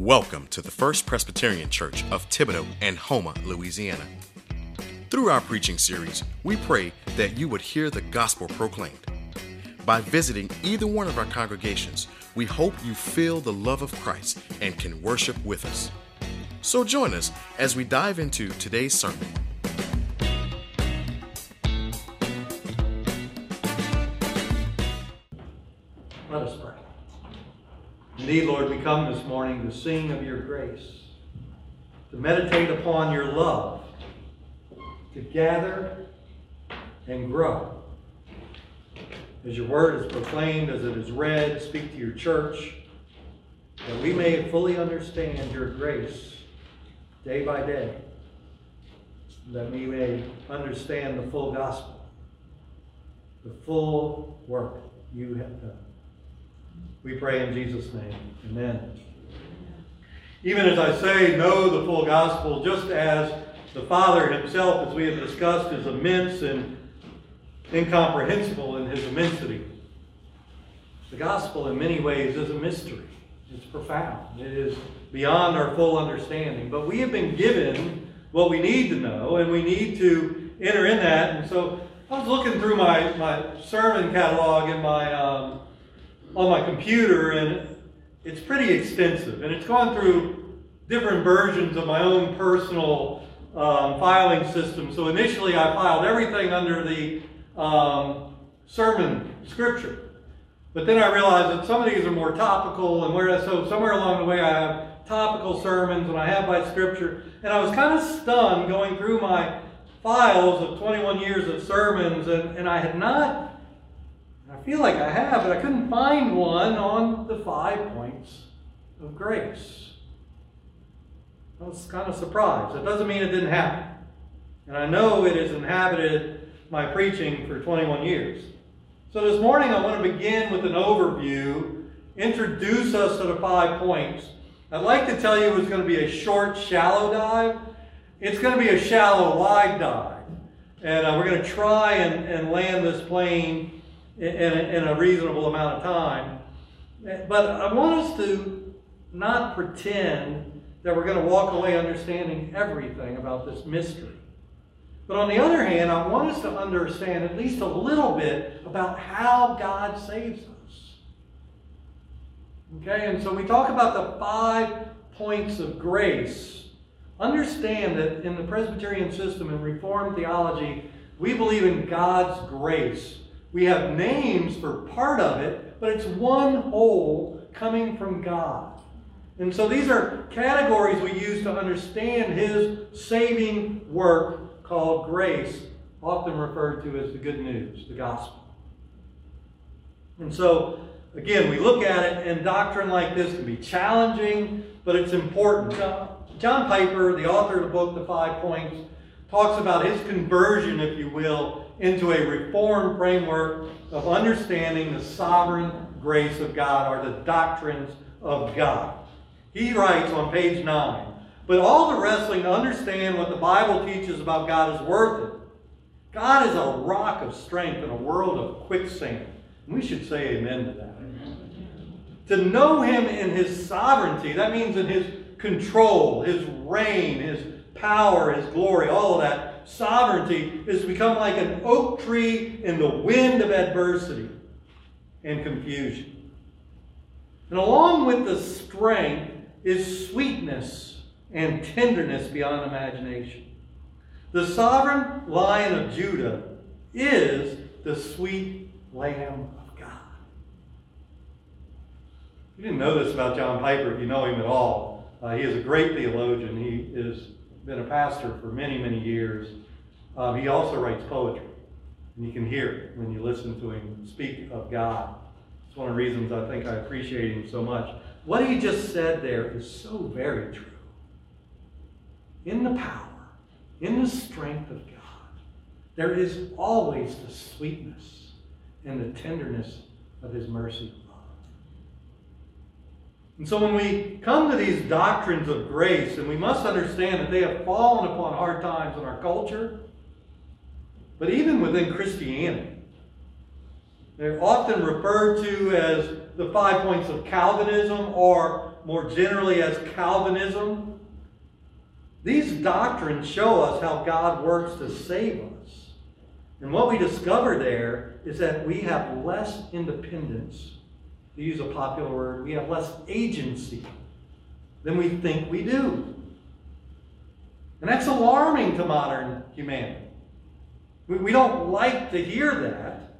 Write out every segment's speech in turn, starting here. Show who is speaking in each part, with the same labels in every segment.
Speaker 1: Welcome to the First Presbyterian Church of Thibodaux and Houma, Louisiana. Through our preaching series, we pray that you would hear the gospel proclaimed. By visiting either one of our congregations, we hope you feel the love of Christ and can worship with us. So join us as we dive into today's sermon.
Speaker 2: Indeed, Lord, we come this morning to sing of your grace, to meditate upon your love, to gather and grow. As your word is proclaimed, as it is read, speak to your church, that we may fully understand your grace day by day, that we may understand the full gospel, the full work you have done. We pray in Jesus' name. Amen. Even as I say, know the full gospel, just as the Father himself, as we have discussed, is immense and incomprehensible in his immensity. The gospel, in many ways, is a mystery. It's profound. It is beyond our full understanding. But we have been given what we need to know, and we need to enter in that. And so I was looking through my, my sermon catalog in my um, on my computer, and it's pretty extensive. And it's gone through different versions of my own personal um, filing system. So initially, I filed everything under the um, sermon scripture. But then I realized that some of these are more topical, and where so somewhere along the way I have topical sermons and I have by scripture. And I was kind of stunned going through my files of 21 years of sermons, and, and I had not feel like I have, but I couldn't find one on the five points of grace. I was kind of surprised. It doesn't mean it didn't happen. And I know it has inhabited my preaching for 21 years. So this morning I want to begin with an overview, introduce us to the five points. I'd like to tell you it's going to be a short, shallow dive. It's going to be a shallow, wide dive. And uh, we're going to try and, and land this plane in, in a reasonable amount of time. But I want us to not pretend that we're going to walk away understanding everything about this mystery. But on the other hand, I want us to understand at least a little bit about how God saves us. Okay, and so we talk about the five points of grace. Understand that in the Presbyterian system and Reformed theology, we believe in God's grace we have names for part of it, but it's one whole coming from God. And so these are categories we use to understand his saving work called grace, often referred to as the good news, the gospel. And so, again, we look at it, and doctrine like this can be challenging, but it's important. John Piper, the author of the book, The Five Points, talks about his conversion, if you will, into a reformed framework of understanding the sovereign grace of God or the doctrines of God. He writes on page 9 But all the wrestling to understand what the Bible teaches about God is worth it. God is a rock of strength in a world of quicksand. We should say amen to that. To know Him in His sovereignty, that means in His control, His reign, His power, His glory, all of that sovereignty is to become like an oak tree in the wind of adversity and confusion. And along with the strength is sweetness and tenderness beyond imagination. The sovereign lion of Judah is the sweet lamb of God. You didn't know this about John Piper if you know him at all. Uh, he is a great theologian. He has been a pastor for many, many years. Um, he also writes poetry, and you can hear it when you listen to him speak of God. It's one of the reasons I think I appreciate him so much. What he just said there is so very true. In the power, in the strength of God, there is always the sweetness and the tenderness of his mercy and love. And so when we come to these doctrines of grace, and we must understand that they have fallen upon hard times in our culture, but even within Christianity, They're often referred to as the five points of Calvinism or more generally as Calvinism. These doctrines show us how God works to save us. And what we discover there is that we have less independence, to use a popular word, we have less agency than we think we do. And that's alarming to modern humanity. We, we don't like to hear that.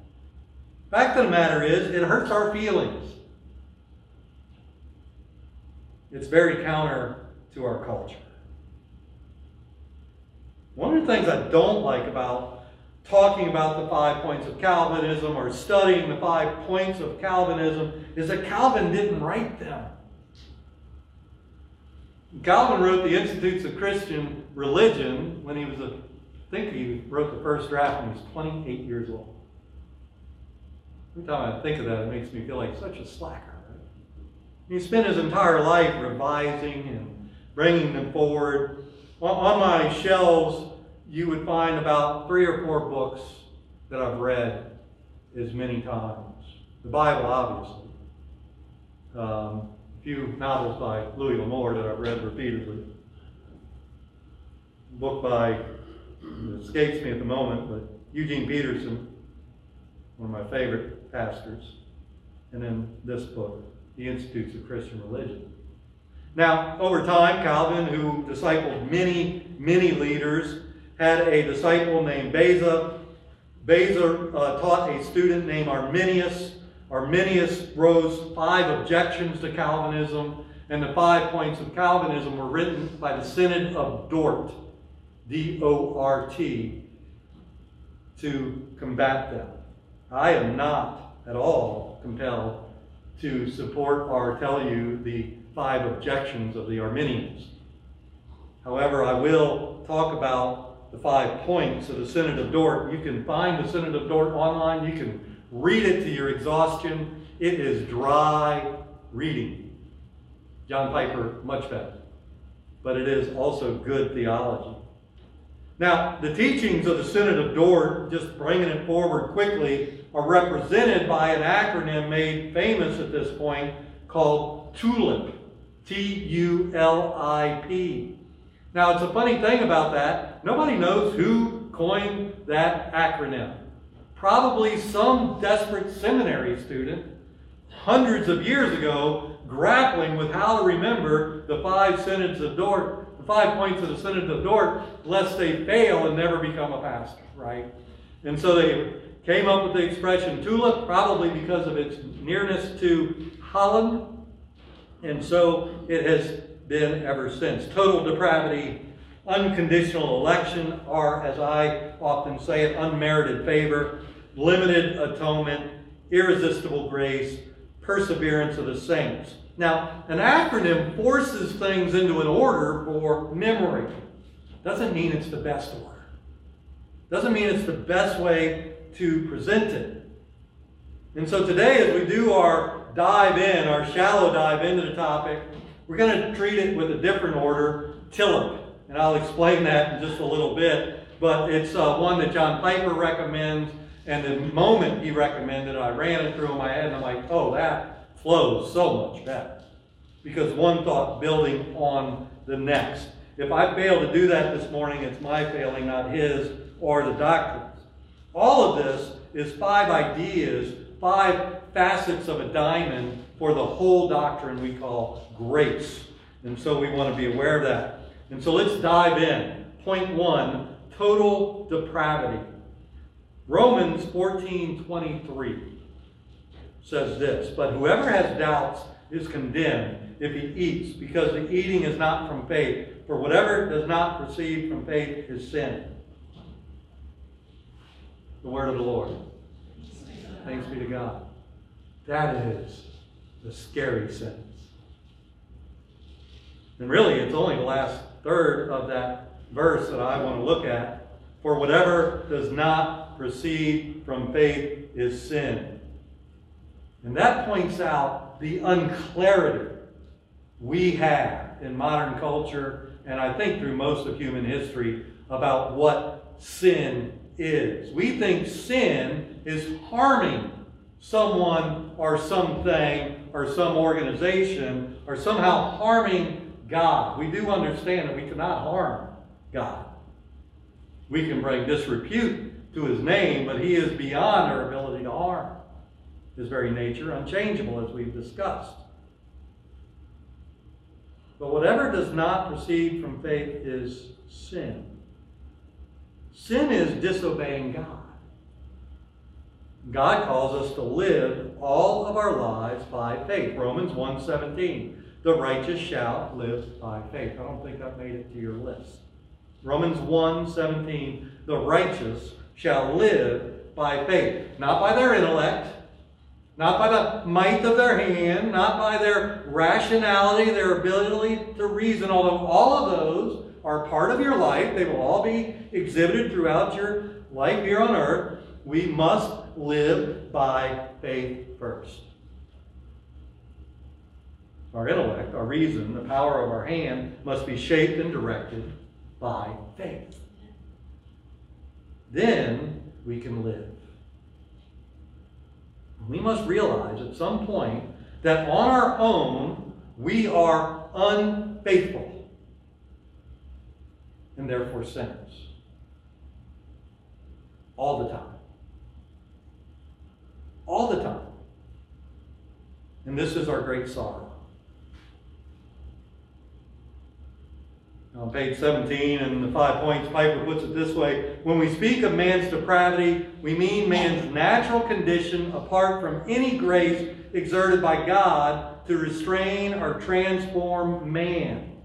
Speaker 2: Fact of the matter is, it hurts our feelings. It's very counter to our culture. One of the things I don't like about talking about the five points of Calvinism or studying the five points of Calvinism is that Calvin didn't write them. Calvin wrote the Institutes of Christian Religion when he was a, think he wrote the first draft when he was 28 years old. Every time I think of that, it makes me feel like such a slacker. Right? He spent his entire life revising and bringing them forward. On my shelves, you would find about three or four books that I've read as many times. The Bible, obviously. Um, a few novels by Louis L'Amour that I've read repeatedly. A book by, escapes me at the moment, but Eugene Peterson, one of my favorite pastors. And then this book, The Institutes of Christian Religion. Now, over time, Calvin, who discipled many, many leaders, had a disciple named Beza. Beza uh, taught a student named Arminius. Arminius rose five objections to Calvinism, and the five points of Calvinism were written by the Synod of Dort, D O R T, to combat them. I am not at all compelled to support or tell you the five objections of the Arminians. However, I will talk about the five points of the Synod of Dort. You can find the Synod of Dort online. You can read it to your exhaustion. It is dry reading. John Piper, much better. But it is also good theology. Now, the teachings of the Synod of Dort, just bringing it forward quickly, are represented by an acronym made famous at this point called TULIP. T U L I P. Now, it's a funny thing about that. Nobody knows who coined that acronym. Probably some desperate seminary student hundreds of years ago grappling with how to remember the five synods of Dort, five points of the Synod of Dort, lest they fail and never become a pastor, right? And so they came up with the expression tulip, probably because of its nearness to Holland. And so it has been ever since. Total depravity, unconditional election, or as I often say it, unmerited favor, limited atonement, irresistible grace, perseverance of the saints. Now, an acronym forces things into an order for memory. Doesn't mean it's the best order. Doesn't mean it's the best way to present it. And so today, as we do our dive in, our shallow dive into the topic, we're going to treat it with a different order, TILUP. And I'll explain that in just a little bit. But it's uh, one that John Piper recommends. And the moment he recommended it, I ran it through in my head and I'm like, oh, that flows so much better. Because one thought building on the next. If I fail to do that this morning, it's my failing, not his or the doctrines. All of this is five ideas, five facets of a diamond for the whole doctrine we call grace. And so we want to be aware of that. And so let's dive in. Point one total depravity. Romans 14 23 says this But whoever has doubts is condemned if he eats, because the eating is not from faith. For whatever does not proceed from faith is sin. The word of the Lord. Thanks be to God. That is the scary sentence. And really, it's only the last third of that verse that I want to look at. For whatever does not proceed from faith is sin. And that points out the unclarity we have in modern culture, and I think through most of human history, about what sin is. We think sin is harming someone or something or some organization or somehow harming God. We do understand that we cannot harm God. We can bring disrepute to his name, but he is beyond our ability to harm. His very nature, unchangeable, as we've discussed. But whatever does not proceed from faith is sin. Sin is disobeying God. God calls us to live all of our lives by faith. Romans 1:17. The righteous shall live by faith. I don't think I've made it to your list. Romans 1:17. The righteous shall live by faith, not by their intellect, not by the might of their hand, not by their rationality, their ability to reason, although all of those are part of your life. They will all be exhibited throughout your life here on earth. We must live by faith first. Our intellect, our reason, the power of our hand must be shaped and directed by faith. Then we can live. We must realize at some point that on our own we are unfaithful and therefore sinners. All the time. All the time. And this is our great sorrow. On page 17 and the five points, Piper puts it this way When we speak of man's depravity, we mean man's natural condition apart from any grace exerted by God to restrain or transform man.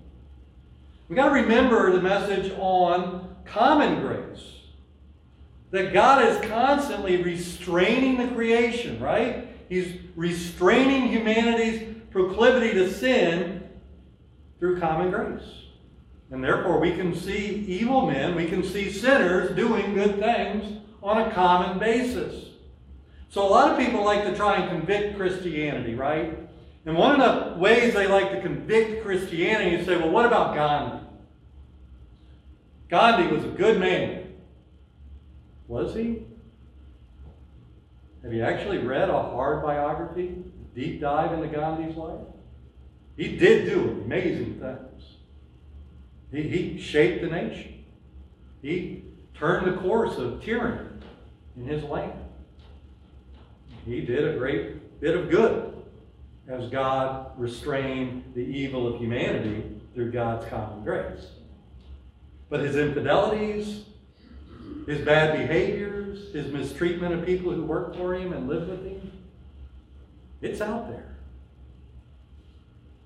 Speaker 2: We got to remember the message on common grace. That God is constantly restraining the creation, right? He's restraining humanity's proclivity to sin through common grace. And therefore, we can see evil men, we can see sinners doing good things on a common basis. So, a lot of people like to try and convict Christianity, right? And one of the ways they like to convict Christianity is say, well, what about Gandhi? Gandhi was a good man. Was he? Have you actually read a hard biography, a deep dive into Gandhi's life? He did do amazing things. He, he shaped the nation. He turned the course of tyranny in his land. He did a great bit of good as God restrained the evil of humanity through God's common grace. But his infidelities, his bad behaviors, his mistreatment of people who work for him and live with him, it's out there.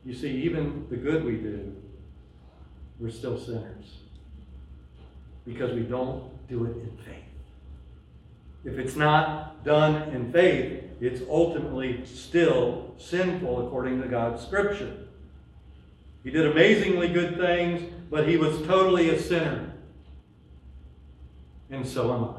Speaker 2: You see, even the good we do we're still sinners because we don't do it in faith. If it's not done in faith, it's ultimately still sinful according to God's scripture. He did amazingly good things, but he was totally a sinner. And so am I.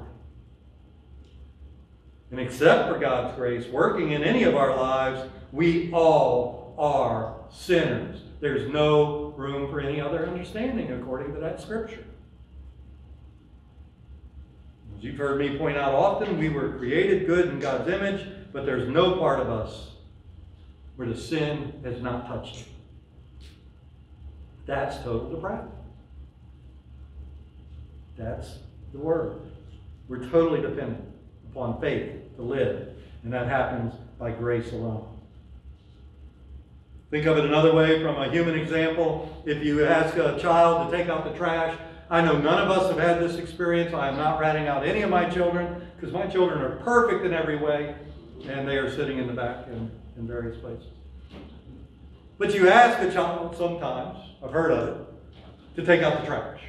Speaker 2: And except for God's grace working in any of our lives, we all are sinners. There's no room for any other understanding according to that scripture. As you've heard me point out often, we were created good in God's image, but there's no part of us where the sin has not touched it. That's total depravity. That's the word. We're totally dependent upon faith to live, and that happens by grace alone. Think of it another way from a human example. If you ask a child to take out the trash, I know none of us have had this experience. I am not ratting out any of my children because my children are perfect in every way and they are sitting in the back in, in various places. But you ask a child sometimes, I've heard of it, to take out the trash.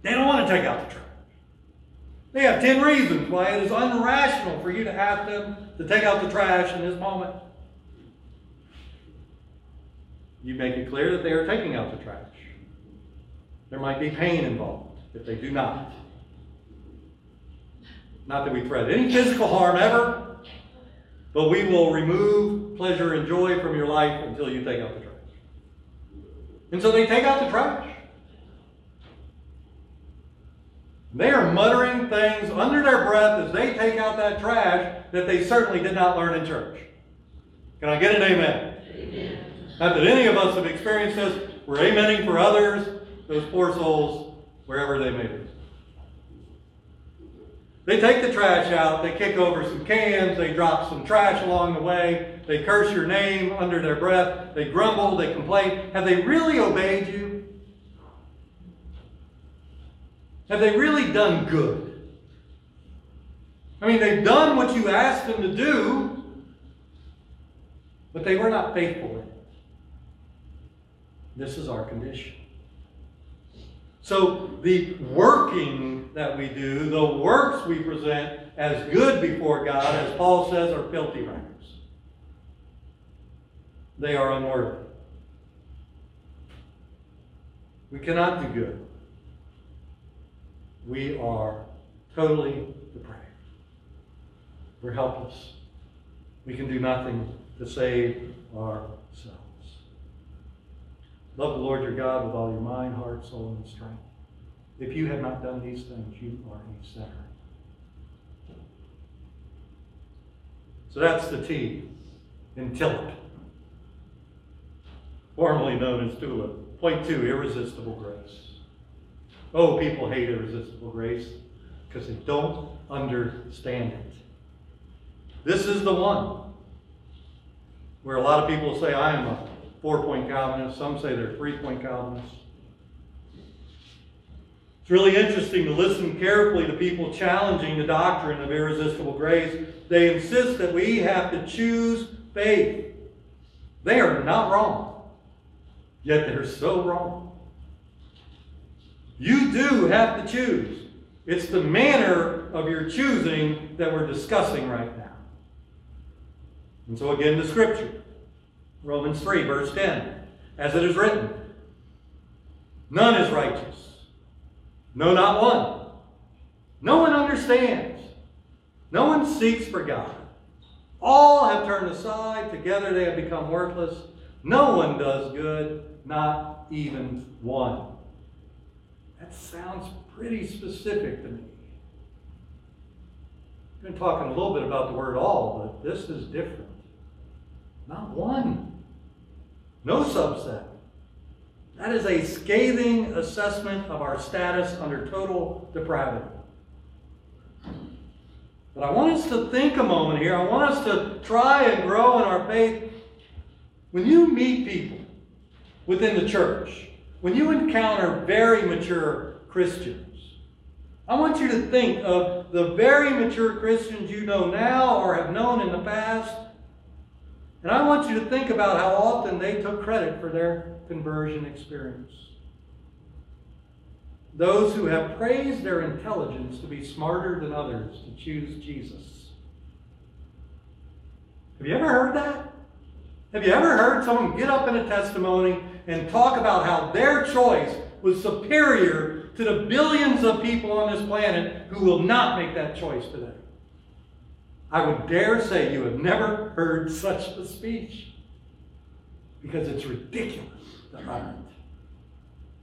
Speaker 2: They don't want to take out the trash. They have 10 reasons why it is unrational for you to ask them to take out the trash in this moment you make it clear that they are taking out the trash. There might be pain involved if they do not. Not that we threat any physical harm ever, but we will remove pleasure and joy from your life until you take out the trash. And so they take out the trash. They are muttering things under their breath as they take out that trash that they certainly did not learn in church. Can I get an amen? Not that any of us have experienced this. We're amening for others, those poor souls, wherever they may be. They take the trash out, they kick over some cans, they drop some trash along the way, they curse your name under their breath, they grumble, they complain. Have they really obeyed you? Have they really done good? I mean, they've done what you asked them to do, but they were not faithful. This is our condition. So, the working that we do, the works we present as good before God, as Paul says, are filthy rags. They are unworthy. We cannot do good we are totally depraved. We're helpless. We can do nothing to save ourselves. Love the Lord your God with all your mind, heart, soul, and strength. If you have not done these things, you are a sinner. So that's the T in TILUP, formerly known as TULIP. Point two, irresistible grace. Oh, people hate irresistible grace because they don't understand it. This is the one where a lot of people say, I am a four point Calvinist. Some say they're three point Calvinists. It's really interesting to listen carefully to people challenging the doctrine of irresistible grace. They insist that we have to choose faith. They are not wrong, yet they're so wrong. You do have to choose. It's the manner of your choosing that we're discussing right now. And so again, the scripture. Romans 3, verse 10. As it is written, None is righteous. No, not one. No one understands. No one seeks for God. All have turned aside. Together they have become worthless. No one does good, not even one. That sounds pretty specific to me. I've been talking a little bit about the word all, but this is different. Not one. No subset. That is a scathing assessment of our status under total depravity. But I want us to think a moment here. I want us to try and grow in our faith. When you meet people within the church, when you encounter very mature Christians, I want you to think of the very mature Christians you know now or have known in the past. And I want you to think about how often they took credit for their conversion experience. Those who have praised their intelligence to be smarter than others to choose Jesus. Have you ever heard that? Have you ever heard someone get up in a testimony and talk about how their choice was superior to the billions of people on this planet who will not make that choice today. I would dare say you have never heard such a speech because it's ridiculous.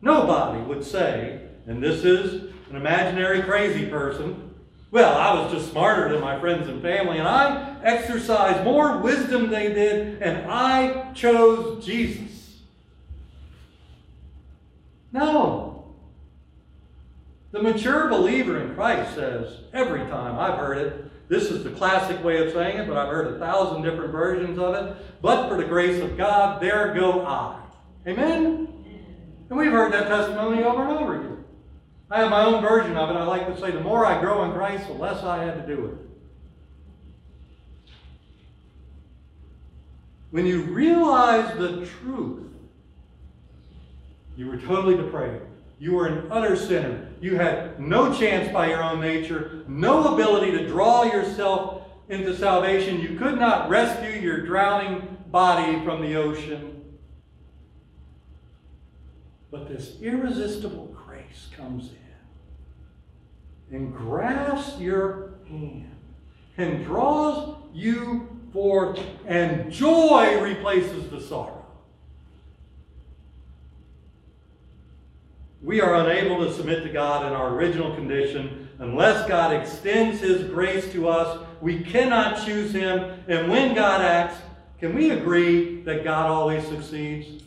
Speaker 2: Nobody would say, and this is an imaginary crazy person, well, I was just smarter than my friends and family, and I exercised more wisdom than they did, and I chose Jesus. No. The mature believer in Christ says, every time I've heard it, this is the classic way of saying it, but I've heard a thousand different versions of it. But for the grace of God, there go I. Amen? And we've heard that testimony over and over again. I have my own version of it. I like to say, the more I grow in Christ, the less I had to do with it. When you realize the truth you were totally depraved. You were an utter sinner. You had no chance by your own nature, no ability to draw yourself into salvation. You could not rescue your drowning body from the ocean. But this irresistible grace comes in and grasps your hand and draws you forth, and joy replaces the sorrow. We are unable to submit to God in our original condition unless God extends His grace to us. We cannot choose Him. And when God acts, can we agree that God always succeeds?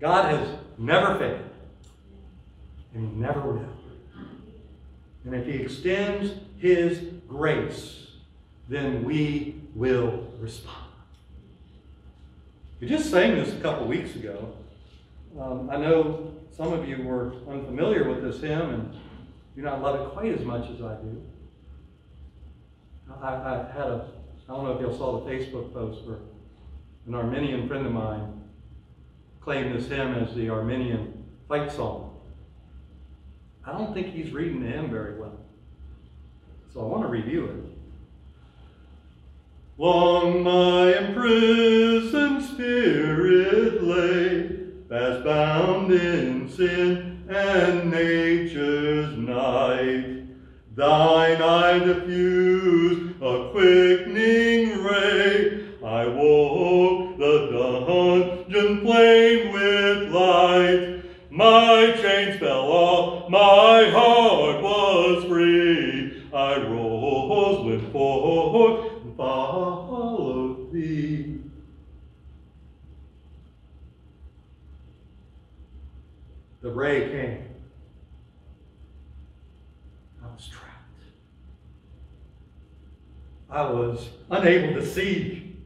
Speaker 2: God has never failed, and He never will. And if He extends His grace, then we will respond. We just sang this a couple weeks ago. Um, I know some of you were unfamiliar with this hymn and do not love it quite as much as I do. I, I had a, I don't know if y'all saw the Facebook post where an Arminian friend of mine claimed this hymn as the Arminian fight song. I don't think he's reading the hymn very well. So I want to review it. Long my imprisoned spirit lay, fast bound in sin and nature's night. Thine eye diffused a quickening ray. I woke the dungeon flame with light. My chains The ray came. I was trapped. I was unable to see.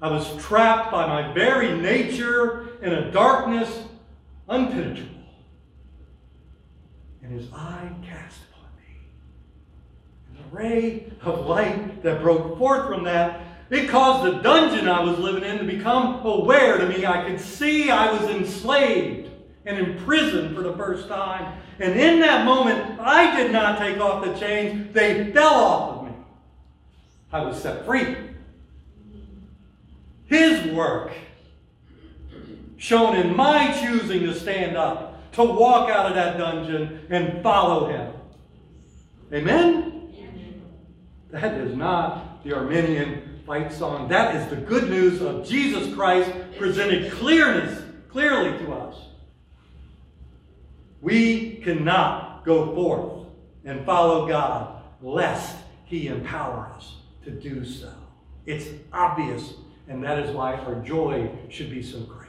Speaker 2: I was trapped by my very nature in a darkness unpenetrable. And his eye cast upon me. And the ray of light that broke forth from that, it caused the dungeon I was living in to become aware to me. I could see I was enslaved and imprisoned for the first time. And in that moment, I did not take off the chains, they fell off of me. I was set free. His work, shown in my choosing to stand up, to walk out of that dungeon and follow him. Amen? That is not the Arminian fight song. That is the good news of Jesus Christ presented clearness, clearly to us. We cannot go forth and follow God lest He empower us to do so. It's obvious, and that is why our joy should be so great.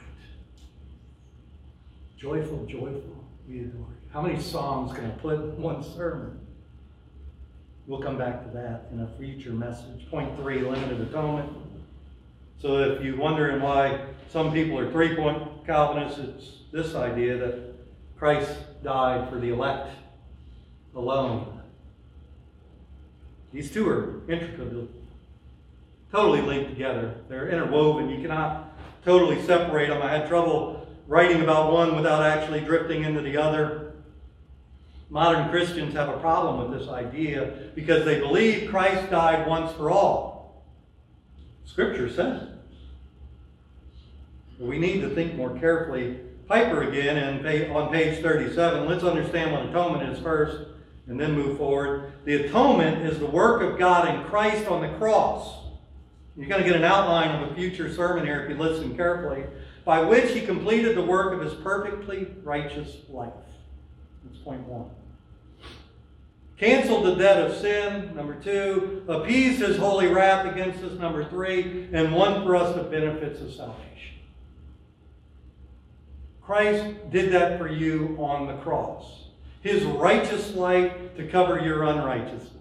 Speaker 2: Joyful, joyful, we adore you. How many songs can I put in one sermon? We'll come back to that in a future message. Point three, limited atonement. So if you're wondering why some people are three-point Calvinists, it's this idea that Christ died for the elect alone. These two are intricately, totally linked together. They're interwoven. You cannot totally separate them. I had trouble writing about one without actually drifting into the other. Modern Christians have a problem with this idea because they believe Christ died once for all. Scripture says. We need to think more carefully. Piper again and on page 37. Let's understand what atonement is first and then move forward. The atonement is the work of God in Christ on the cross. You're going to get an outline of a future sermon here if you listen carefully, by which he completed the work of his perfectly righteous life. That's point one. Canceled the debt of sin, number two. Appeased his holy wrath against us, number three. And won for us the benefits of salvation. Christ did that for you on the cross. His righteous light to cover your unrighteousness.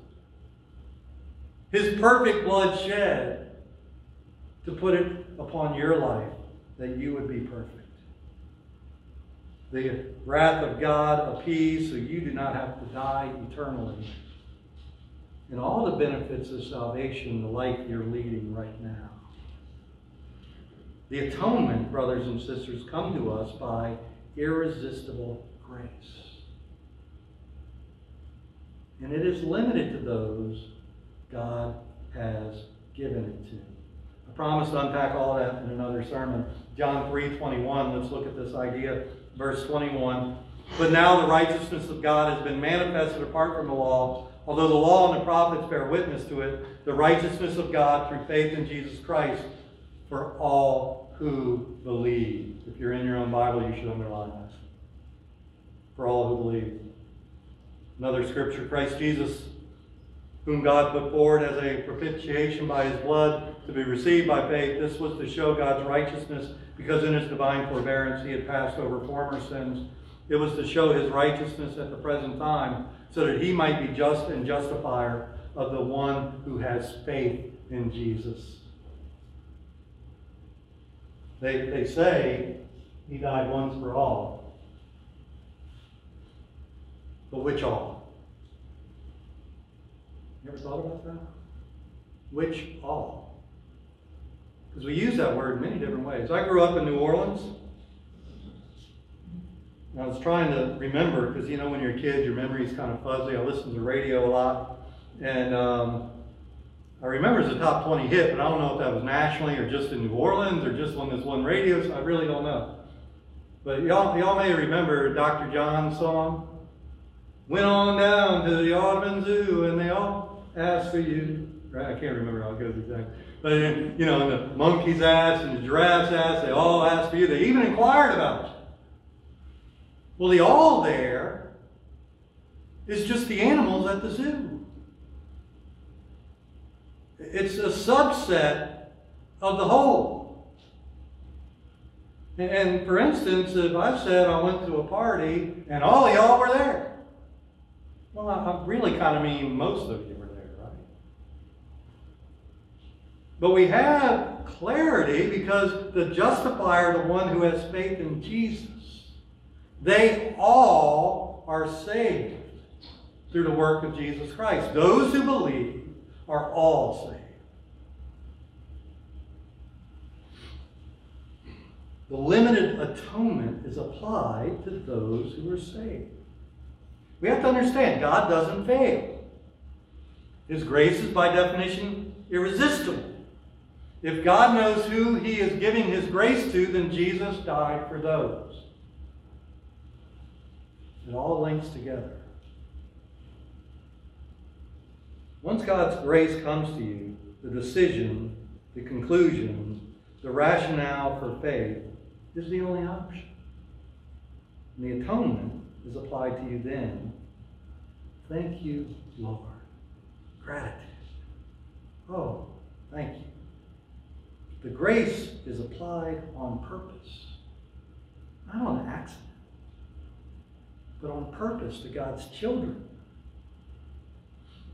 Speaker 2: His perfect blood shed to put it upon your life that you would be perfect the wrath of God appeased so you do not have to die eternally. And all the benefits of salvation, the life you're leading right now. The atonement, brothers and sisters, come to us by irresistible grace. And it is limited to those God has given it to. I promise to unpack all that in another sermon. John 3 21, let's look at this idea verse 21. But now the righteousness of God has been manifested apart from the law. Although the law and the prophets bear witness to it, the righteousness of God through faith in Jesus Christ for all who believe. If you're in your own Bible, you should underline that. For all who believe. Another scripture, Christ Jesus, whom God put forward as a propitiation by his blood to be received by faith. This was to show God's righteousness because in his divine forbearance he had passed over former sins. It was to show his righteousness at the present time so that he might be just and justifier of the one who has faith in Jesus. They, they say he died once for all. But which all? You ever thought about that? Which all? Because we use that word in many different ways. I grew up in New Orleans. I was trying to remember, because you know when you're a kid, your memory's kind of fuzzy. I listened to radio a lot. And um, I remember it's a top 20 hit, but I don't know if that was nationally or just in New Orleans or just on this one radio, so I really don't know. But y'all, y'all may remember Dr. John's song. Went on down to the Audubon Zoo and they all asked for you. Right? I can't remember how it goes exactly. But, you know, the monkeys asked and the giraffes asked, they all asked for you. They even inquired about you. Well, the all there is just the animals at the zoo. It's a subset of the whole. And for instance, if I said I went to a party and all of y'all were there, well, I really kind of mean most of you were there, right? But we have clarity because the justifier, the one who has faith in Jesus, they all are saved through the work of Jesus Christ. Those who believe are all saved. The limited atonement is applied to those who are saved. We have to understand God doesn't fail. His grace is by definition irresistible. If God knows who he is giving his grace to, then Jesus died for those. It all links together. Once God's grace comes to you, the decision, the conclusion, the rationale for faith is the only option. And the atonement is applied to you then. Thank you, Lord. Gratitude. Oh, thank you. The grace is applied on purpose, not on accident, but on purpose to God's children.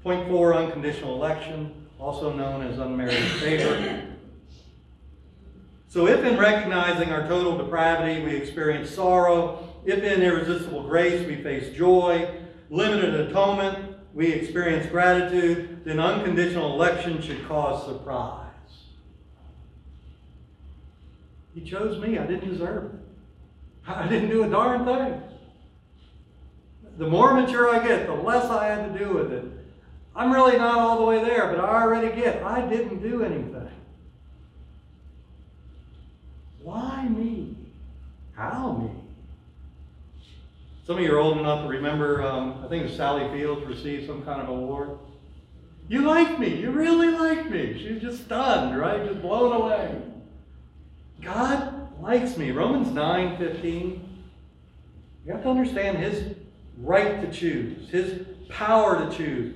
Speaker 2: Point four, unconditional election, also known as unmerited favor. So if in recognizing our total depravity we experience sorrow, if in irresistible grace we face joy, limited atonement we experience gratitude, then unconditional election should cause surprise. He chose me. I didn't deserve it. I didn't do a darn thing. The more mature I get, the less I had to do with it. I'm really not all the way there, but I already get I didn't do anything. Why me? How me? Some of you are old enough to remember, um, I think Sally Fields received some kind of award. You like me. You really like me. She's just stunned, right? Just blown away. God likes me. Romans 9 15. You have to understand his right to choose, his power to choose.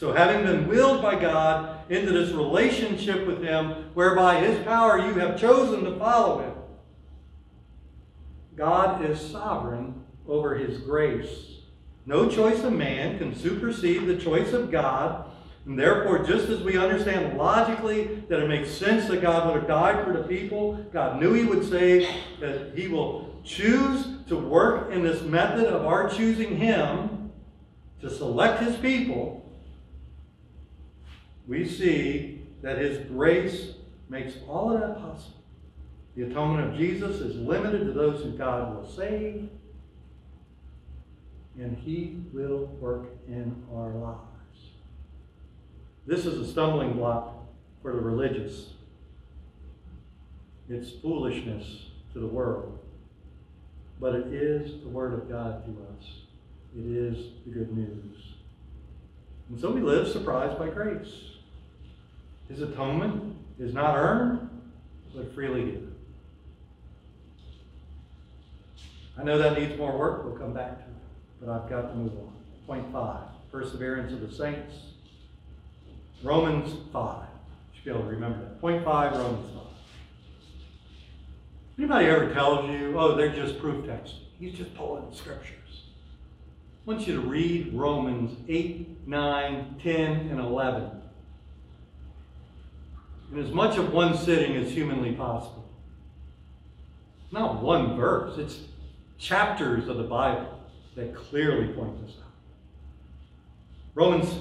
Speaker 2: So, having been willed by God into this relationship with Him, whereby His power you have chosen to follow Him, God is sovereign over His grace. No choice of man can supersede the choice of God. And therefore, just as we understand logically that it makes sense that God would have died for the people, God knew He would save, that He will choose to work in this method of our choosing Him to select His people we see that his grace makes all of that possible. The atonement of Jesus is limited to those who God will save. and He will work in our lives. This is a stumbling block for the religious. It's foolishness to the world. But it is the Word of God to us. It is the good news. And so we live surprised by grace. His atonement is not earned, but freely given. I know that needs more work. We'll come back to it. But I've got to move on. Point five perseverance of the saints. Romans 5. You should be able to remember that. Point five, Romans 5. Anybody ever tells you, oh, they're just proof texts? He's just pulling scriptures. I want you to read Romans 8, 9, 10, and 11 in as much of one sitting as humanly possible. Not one verse, it's chapters of the Bible that clearly point this out. Romans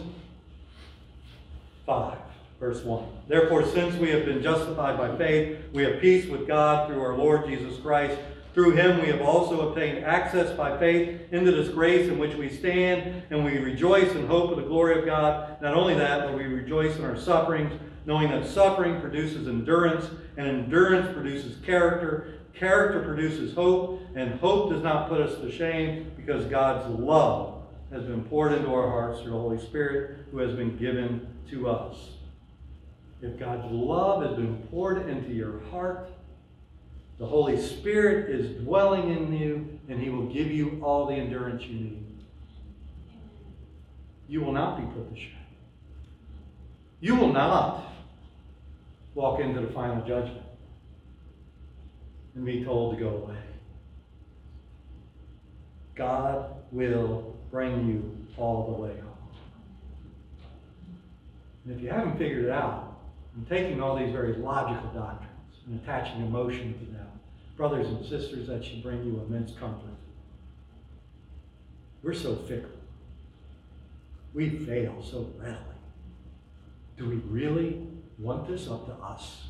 Speaker 2: 5, verse 1. Therefore, since we have been justified by faith, we have peace with God through our Lord Jesus Christ. Through him we have also obtained access by faith into this grace in which we stand, and we rejoice in hope of the glory of God. Not only that, but we rejoice in our sufferings, knowing that suffering produces endurance, and endurance produces character. Character produces hope, and hope does not put us to shame because God's love has been poured into our hearts through the Holy Spirit who has been given to us. If God's love has been poured into your heart, the Holy Spirit is dwelling in you, and He will give you all the endurance you need. You will not be put to shame. You will not walk into the final judgment and be told to go away. God will bring you all the way home. And if you haven't figured it out, I'm taking all these very logical doctrines and attaching emotion to them. Brothers and sisters, that should bring you immense comfort. We're so fickle. We fail so readily. Do we really want this up to us?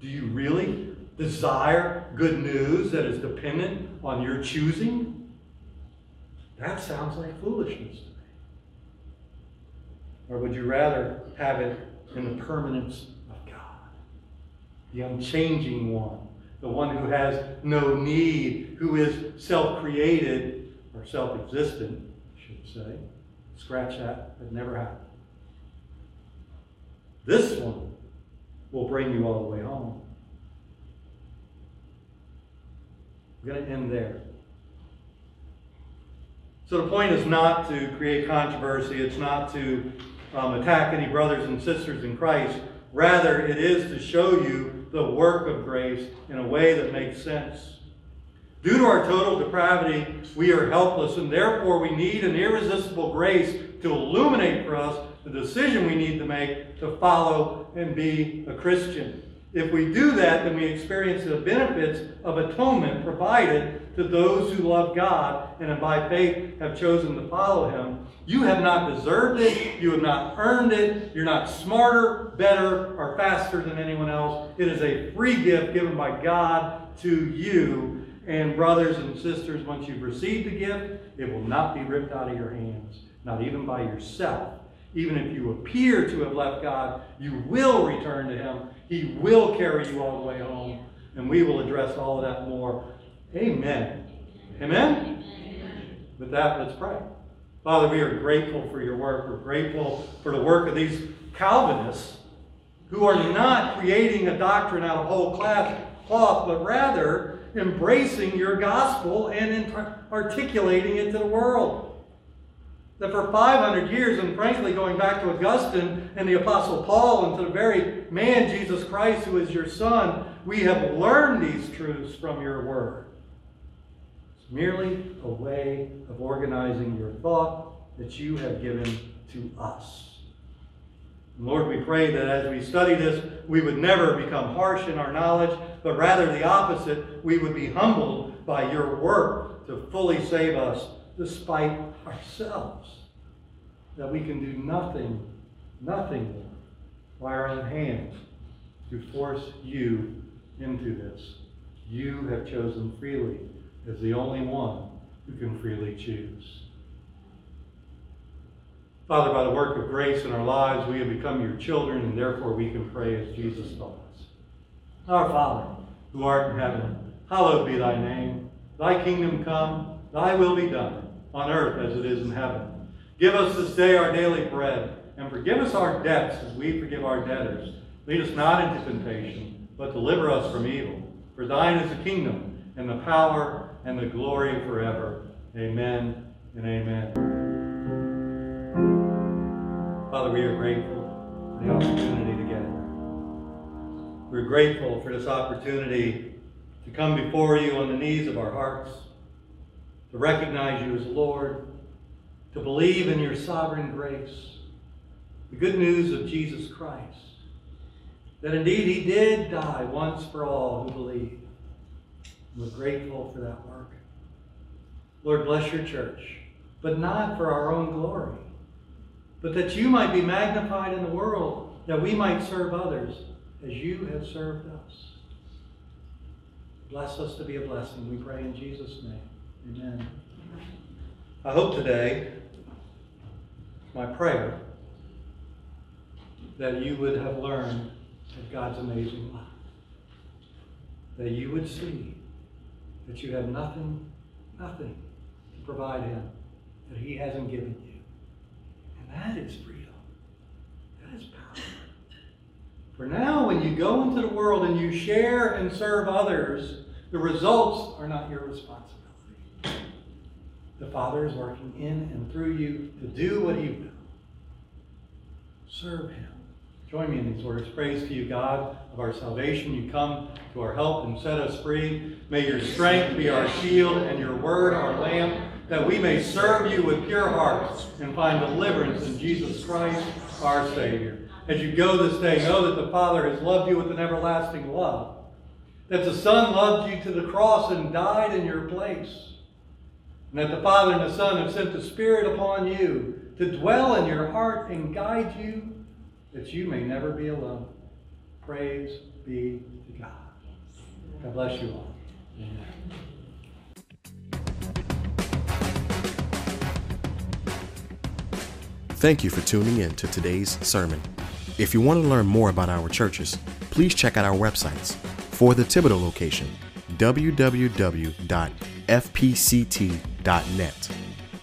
Speaker 2: Do you really desire good news that is dependent on your choosing? That sounds like foolishness to me. Or would you rather have it in the permanence of God, the unchanging one, the one who has no need, who is self created or self existent, I should say? Scratch that, it never happened. This one will bring you all the way home. I'm going to end there. So the point is not to create controversy. It's not to um, attack any brothers and sisters in Christ. Rather, it is to show you the work of grace in a way that makes sense. Due to our total depravity, we are helpless, and therefore we need an irresistible grace to illuminate for us the decision we need to make to follow and be a Christian. If we do that, then we experience the benefits of atonement provided to those who love God and by faith have chosen to follow Him. You have not deserved it. You have not earned it. You're not smarter, better, or faster than anyone else. It is a free gift given by God to you. And brothers and sisters, once you've received the gift, it will not be ripped out of your hands, not even by yourself. Even if you appear to have left God, you will return to Him. He will carry you all the way home. And we will address all of that more. Amen. Amen? With that, let's pray. Father, we are grateful for your work. We're grateful for the work of these Calvinists who are not creating a doctrine out of whole cloth, but rather embracing your gospel and articulating it to the world. That for 500 years, and frankly, going back to Augustine and the Apostle Paul and to the very man, Jesus Christ, who is your Son, we have learned these truths from your word It's merely a way of organizing your thought that you have given to us. Lord, we pray that as we study this, we would never become harsh in our knowledge, but rather the opposite. We would be humbled by your work to fully save us despite ourselves. That we can do nothing, nothing by our own hands to force you into this. You have chosen freely as the only one who can freely choose. Father, by the work of grace in our lives, we have become your children, and therefore we can pray as Jesus taught us. Our Father, who art in heaven, hallowed be thy name. Thy kingdom come, thy will be done, on earth as it is in heaven. Give us this day our daily bread, and forgive us our debts as we forgive our debtors. Lead us not into temptation, but deliver us from evil. For thine is the kingdom, and the power, and the glory forever. Amen and amen. Father, we are grateful for the opportunity to gather. We're grateful for this opportunity to come before you on the knees of our hearts, to recognize you as Lord, to believe in your sovereign grace, the good news of Jesus Christ, that indeed he did die once for all who believe. We're grateful for that work. Lord, bless your church, but not for our own glory, but that you might be magnified in the world, that we might serve others as you have served us. Bless us to be a blessing, we pray in Jesus' name. Amen. I hope today, my prayer, that you would have learned of God's amazing love. That you would see that you have nothing, nothing to provide him that he hasn't given you. And that is freedom. That is power. For now, when you go into the world and you share and serve others, the results are not your responsibility. The Father is working in and through you to do what he will. Serve him. Join me in these words. Praise to you, God of our salvation. You come to our help and set us free. May your strength be our shield and your word our lamp, that we may serve you with pure hearts and find deliverance in Jesus Christ, our Savior. As you go this day, know that the Father has loved you with an everlasting love, that the Son loved you to the cross and died in your place, and that the Father and the Son have sent the Spirit upon you to dwell in your heart and guide you that you may never be alone. Praise be to God. God bless you all. Amen.
Speaker 1: Thank you for tuning in to today's sermon. If you want to learn more about our churches, please check out our websites. For the Thibodaux location, www.fpct.net.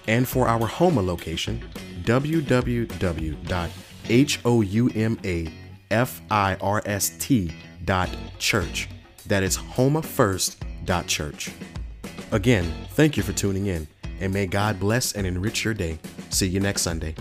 Speaker 1: And for our Houma location, www H O U M A F I R S T dot church. That is houmafirst dot church. Again, thank you for tuning in, and may God bless and enrich your day. See you next Sunday.